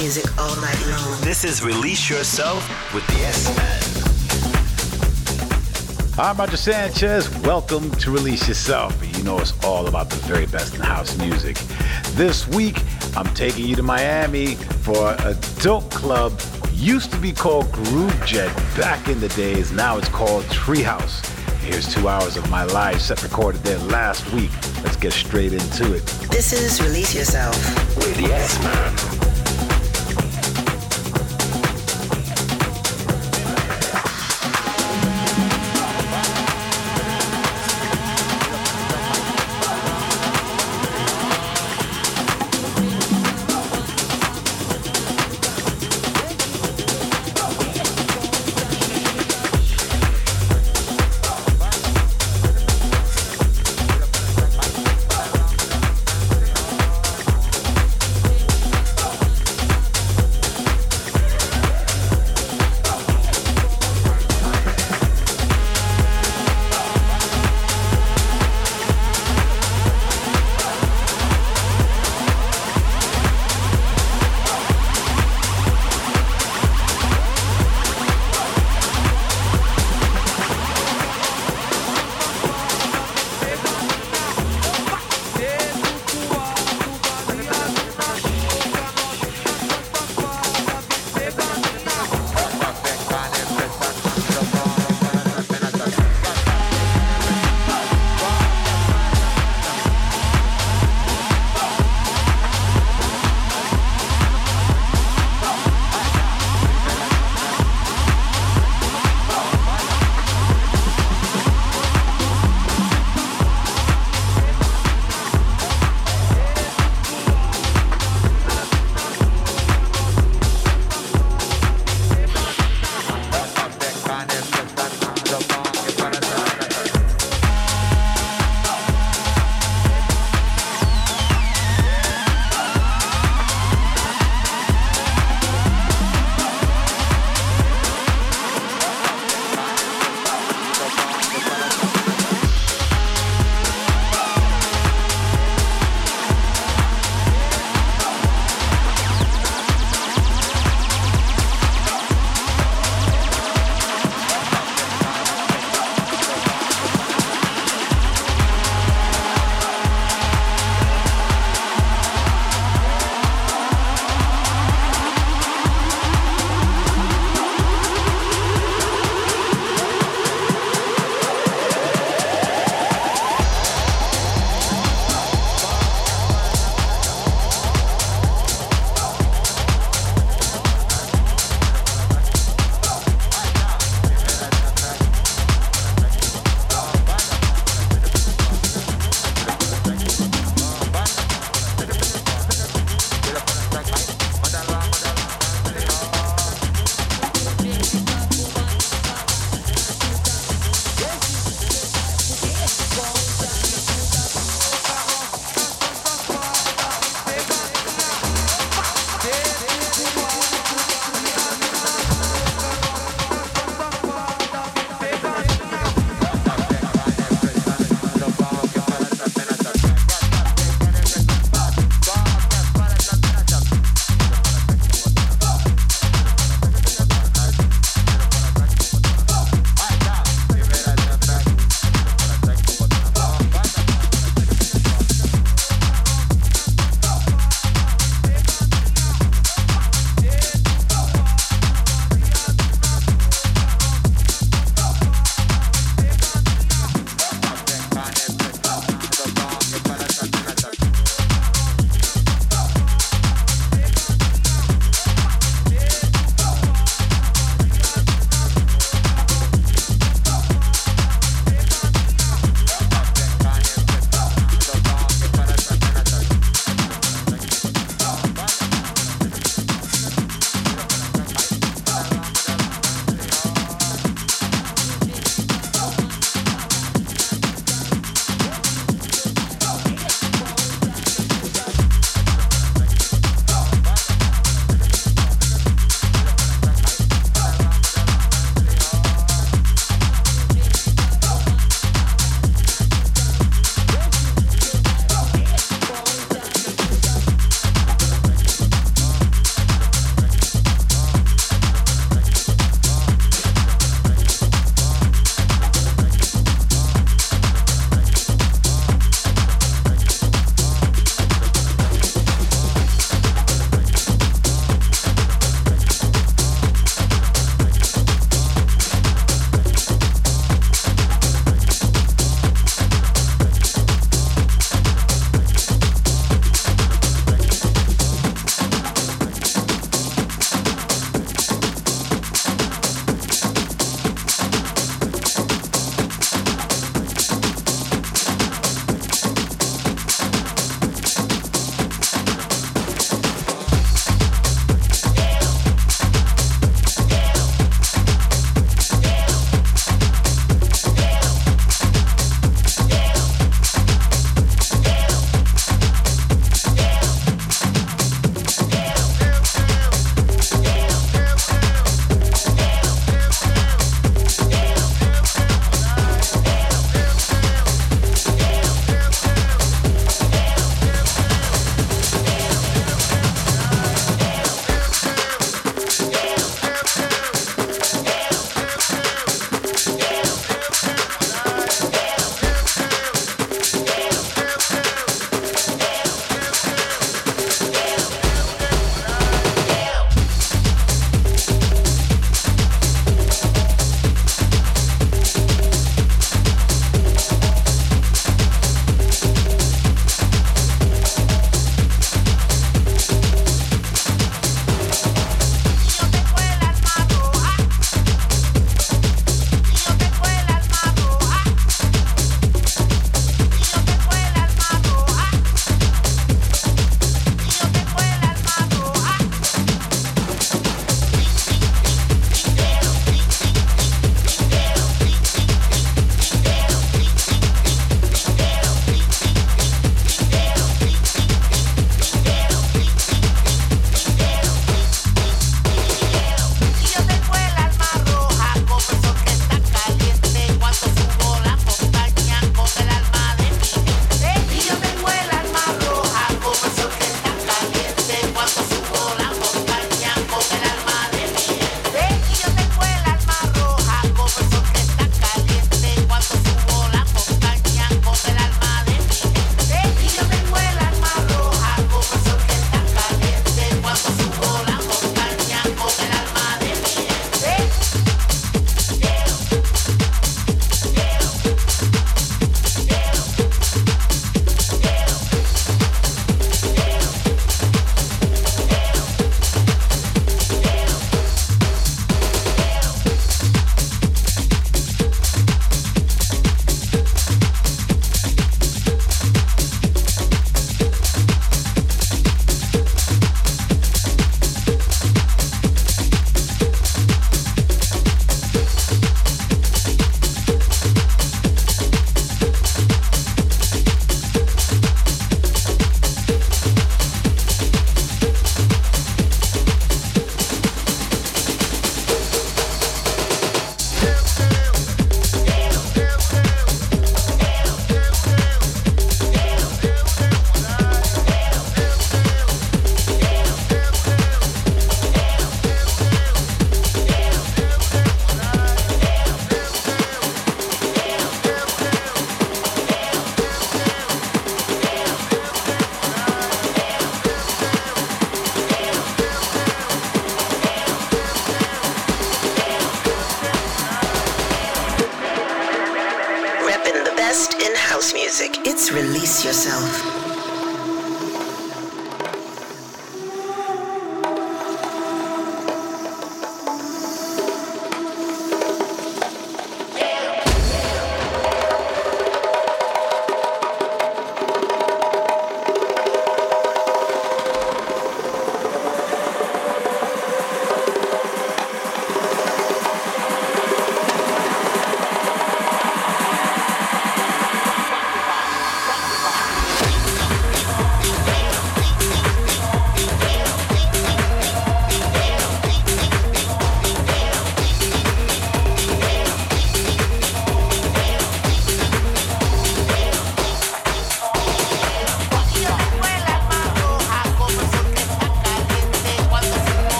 music all night long. This is Release Yourself with the S Man. I'm Roger Sanchez. Welcome to Release Yourself. You know it's all about the very best in house music. This week, I'm taking you to Miami for a dope club. Used to be called Groove Jet back in the days. Now it's called Treehouse. Here's two hours of my live set recorded there last week. Let's get straight into it. This is Release Yourself with the S Man.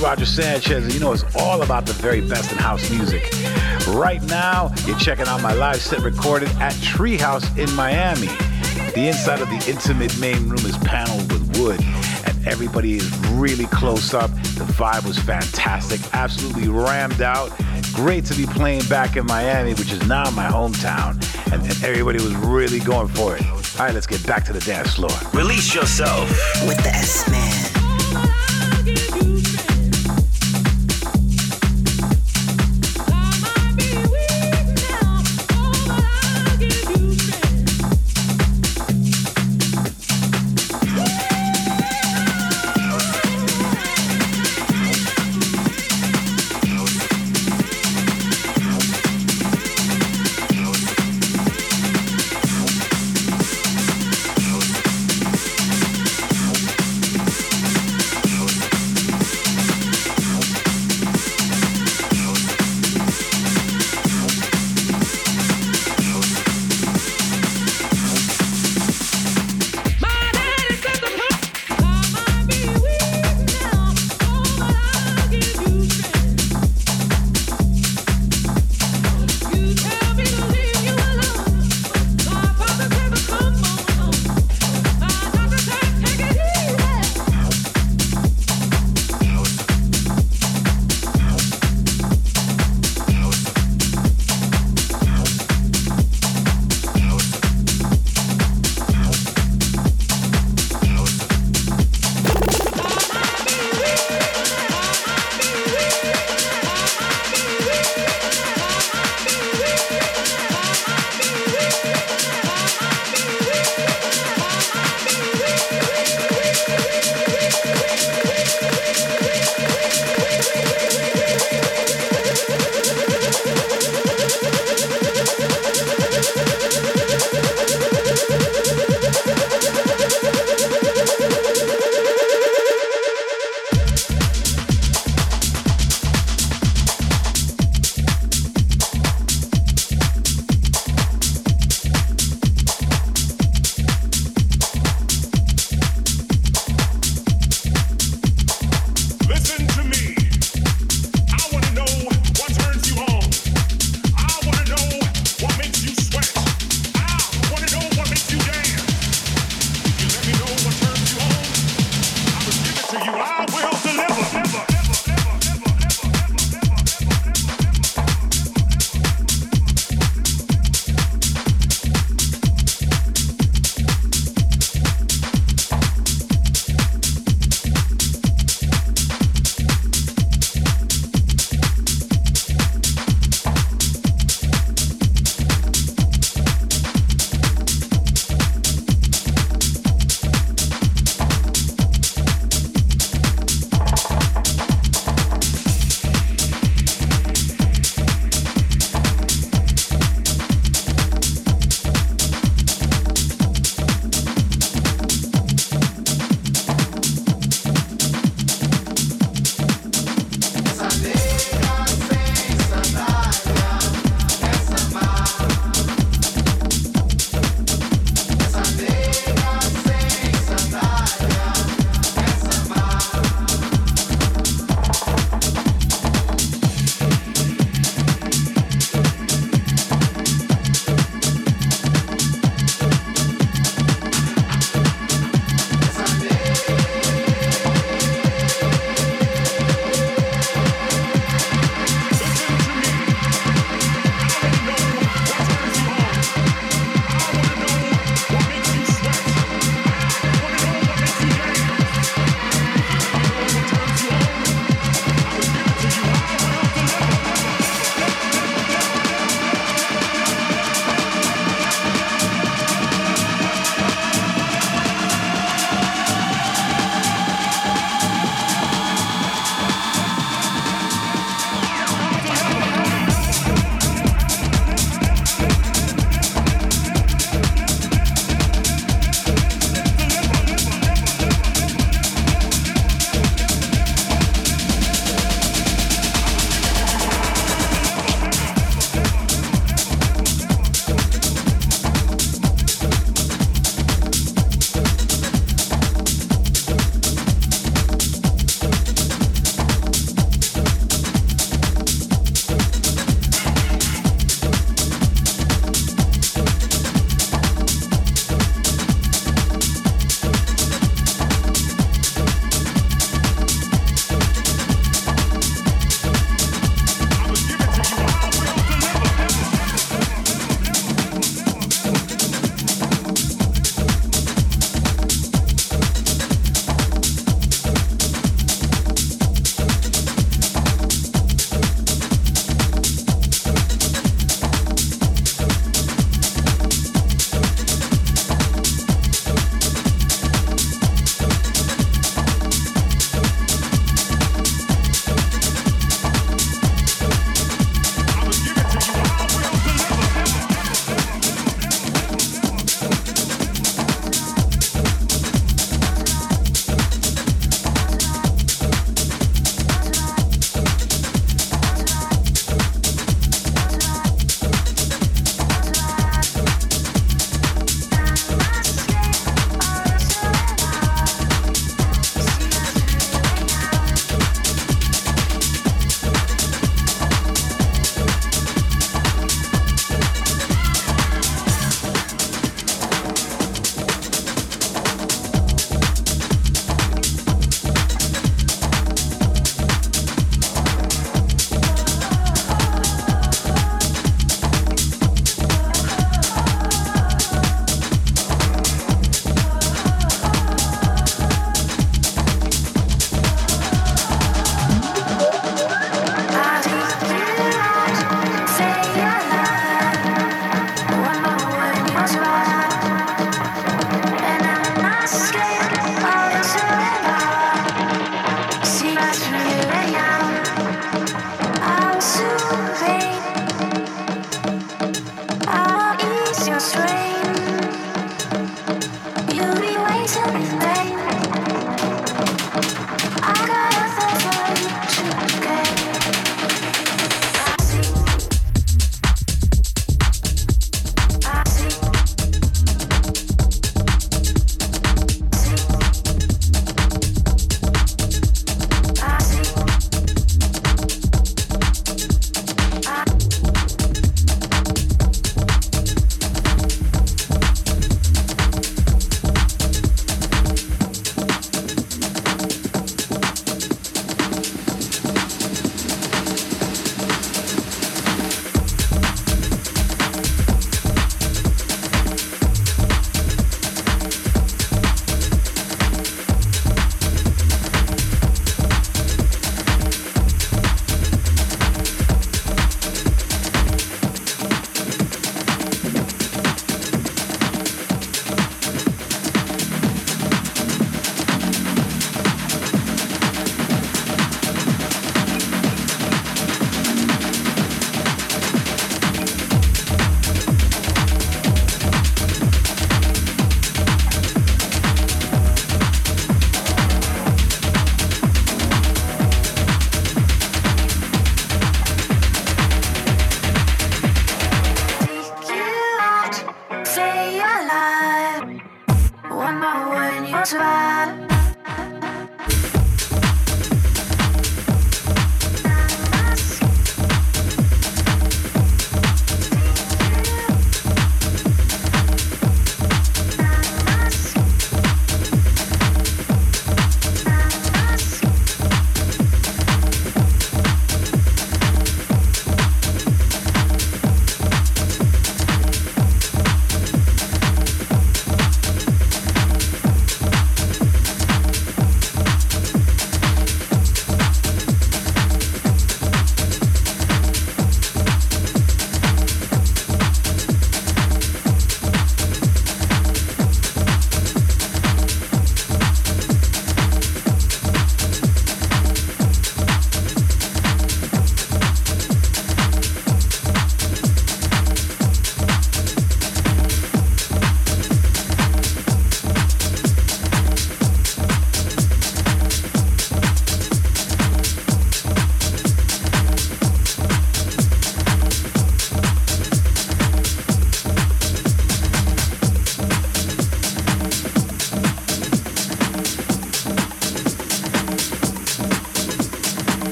Roger Sanchez, and you know it's all about the very best in house music. Right now, you're checking out my live set recorded at Treehouse in Miami. The inside of the intimate main room is paneled with wood, and everybody is really close up. The vibe was fantastic, absolutely rammed out. Great to be playing back in Miami, which is now my hometown, and, and everybody was really going for it. All right, let's get back to the dance floor. Release yourself. With the S Man.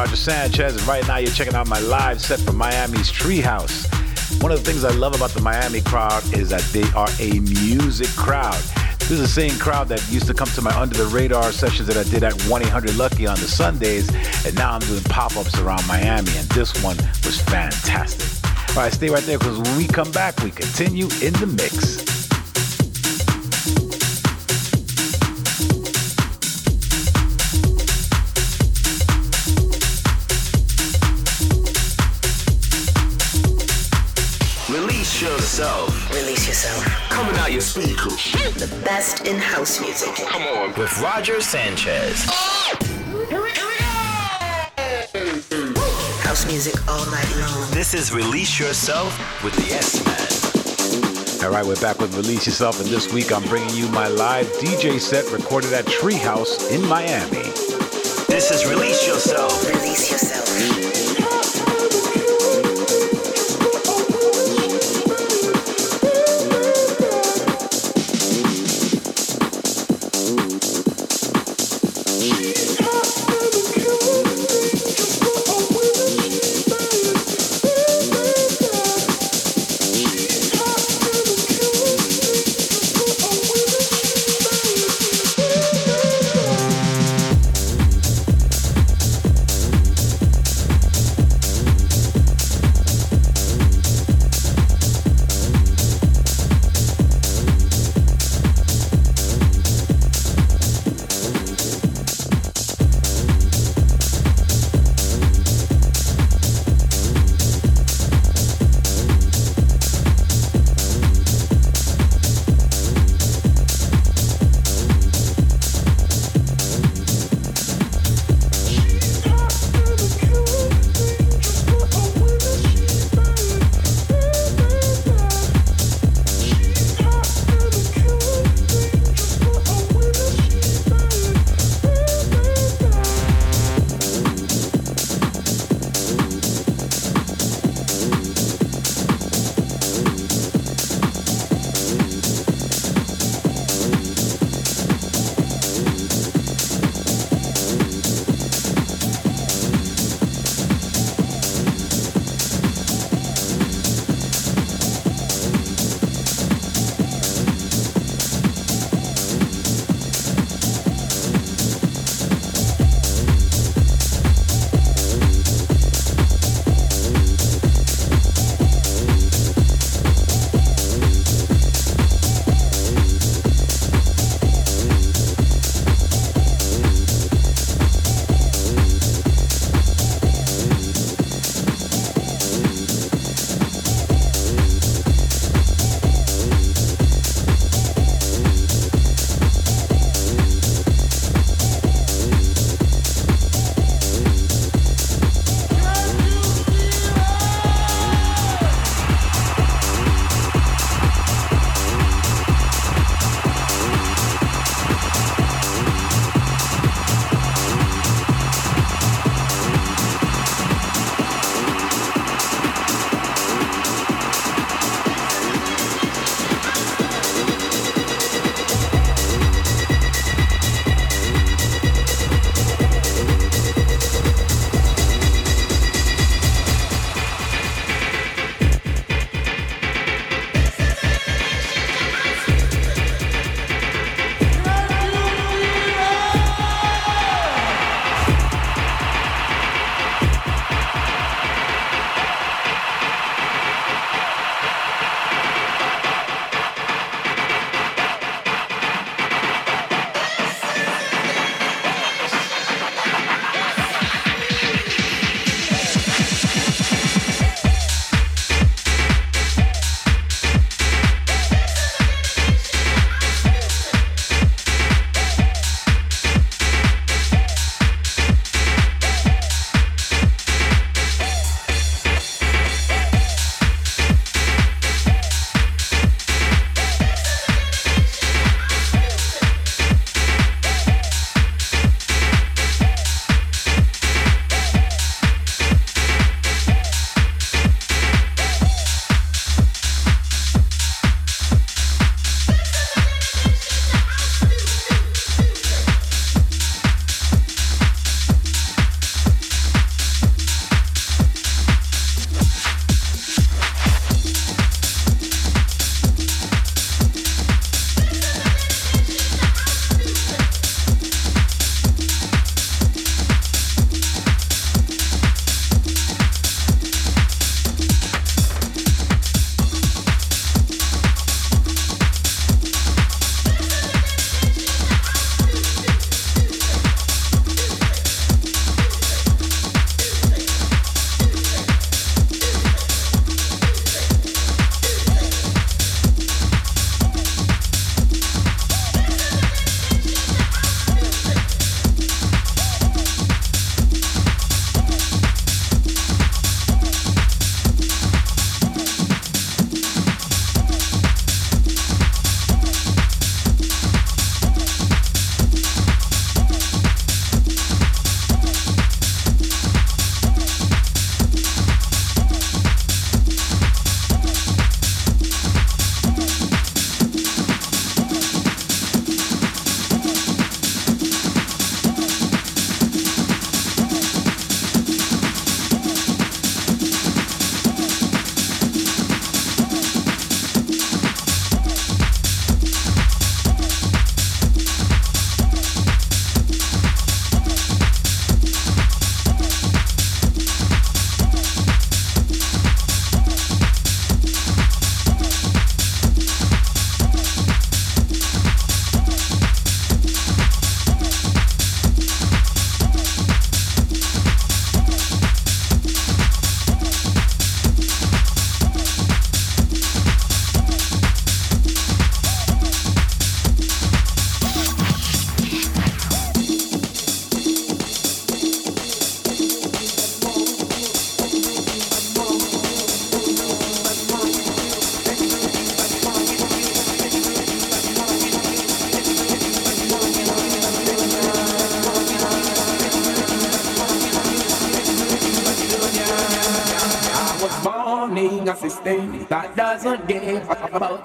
Roger Sanchez, and right now you're checking out my live set from Miami's Treehouse. One of the things I love about the Miami crowd is that they are a music crowd. This is the same crowd that used to come to my under the radar sessions that I did at 1 800 Lucky on the Sundays, and now I'm doing pop ups around Miami, and this one was fantastic. All right, stay right there because when we come back, we continue in the mix. Best in house music. Come on. With Roger Sanchez. House music all night long. This is Release Yourself with the S Man. All right, we're back with Release Yourself, and this week I'm bringing you my live DJ set recorded at Treehouse in Miami. This is Release Yourself. Release yourself.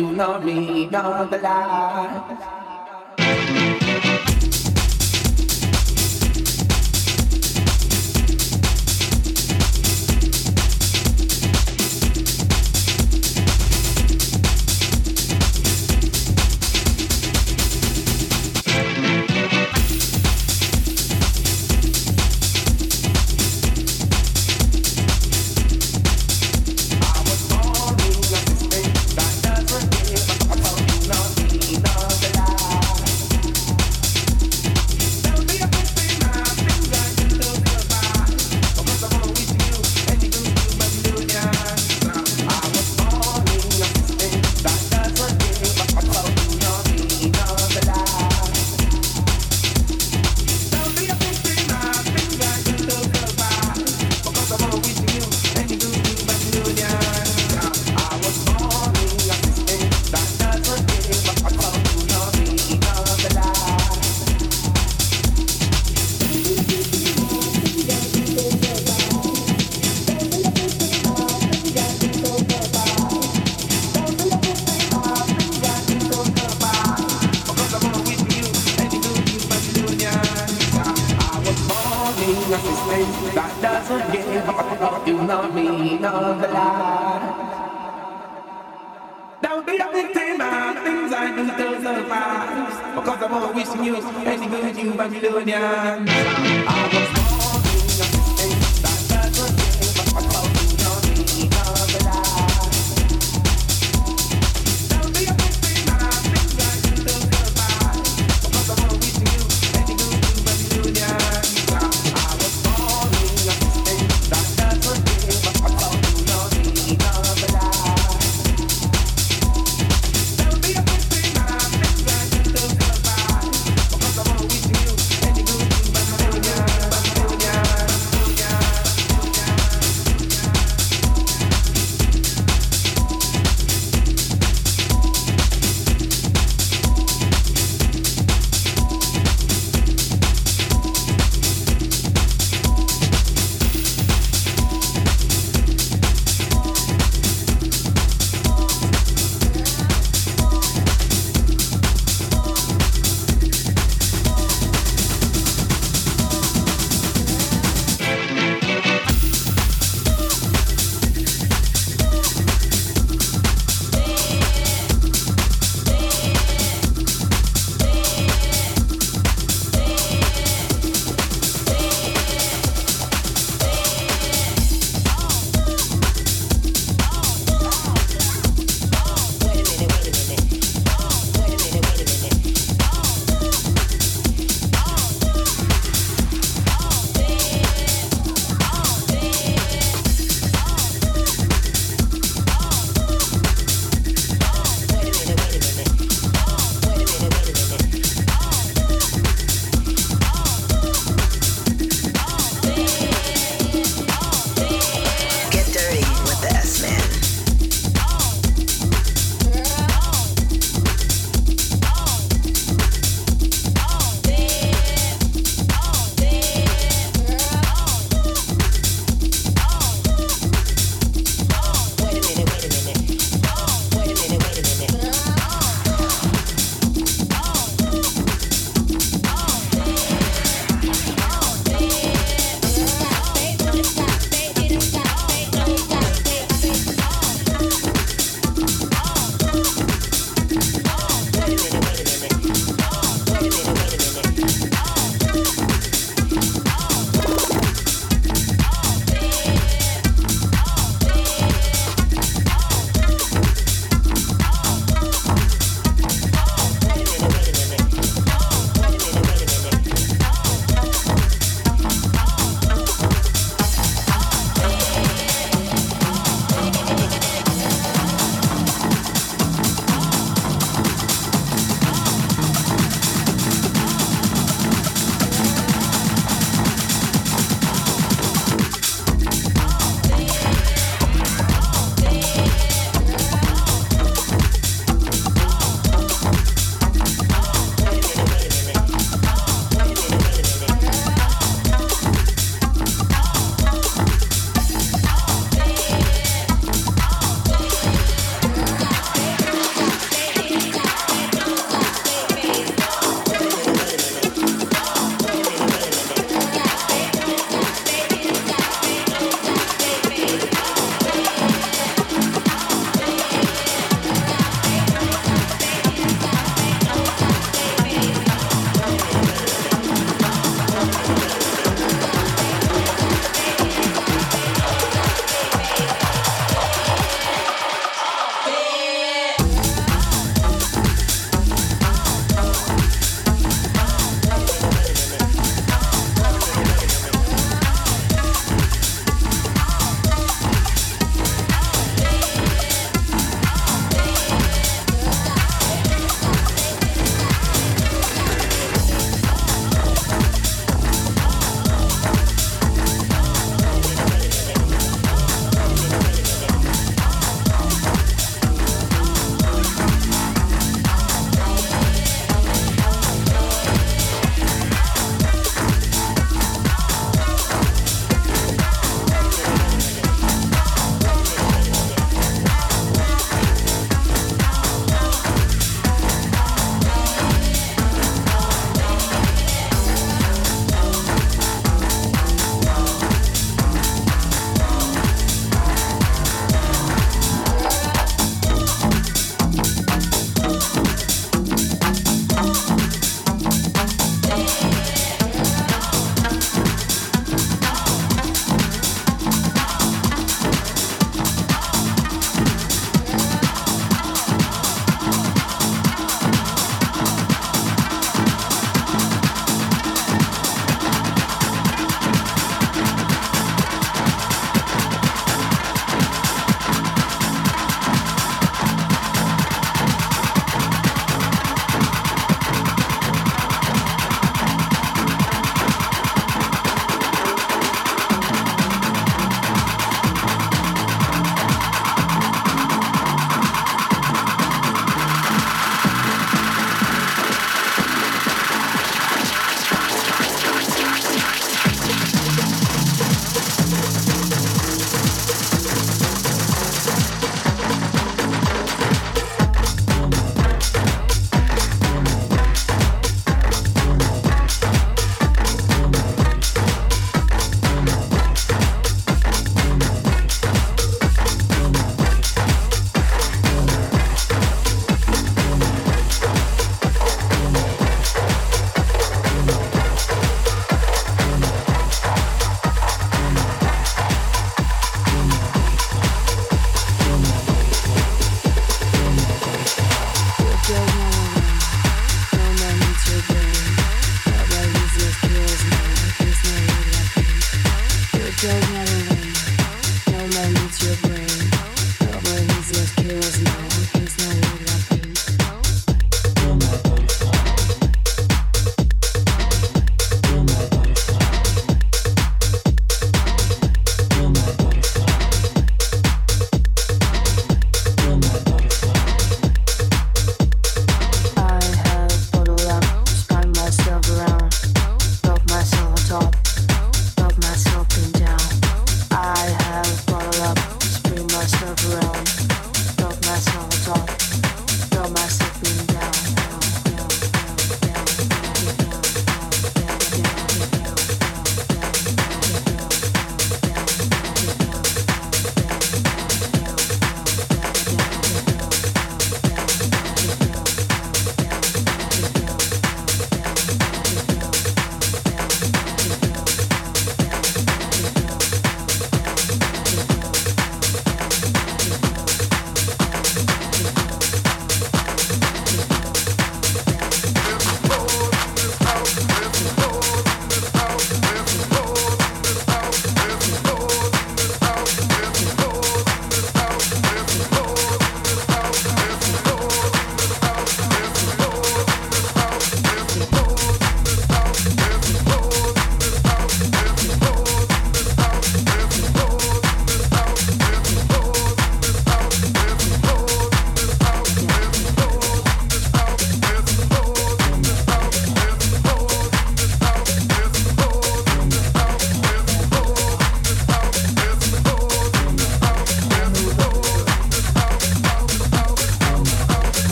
You, nor me, nor the news, and the good you Babylonians.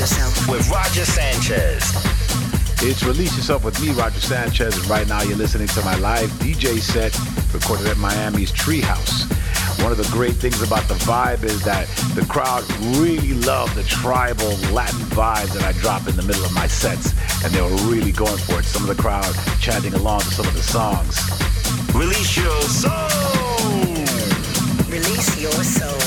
Yourself. with Roger Sanchez. It's Release Yourself with me, Roger Sanchez, and right now you're listening to my live DJ set recorded at Miami's Treehouse. One of the great things about the vibe is that the crowd really love the tribal Latin vibes that I drop in the middle of my sets, and they were really going for it. Some of the crowd chanting along to some of the songs. Release your soul. Release your soul.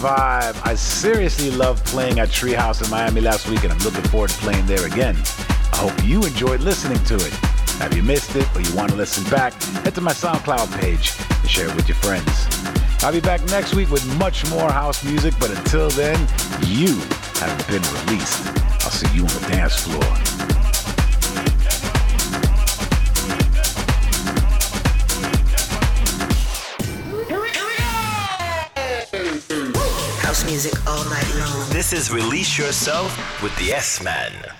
Vibe. I seriously loved playing at Treehouse in Miami last week, and I'm looking forward to playing there again. I hope you enjoyed listening to it. If you missed it or you want to listen back, head to my SoundCloud page and share it with your friends. I'll be back next week with much more house music, but until then, you have been released. I'll see you on the dance floor. This is Release Yourself with the S Man.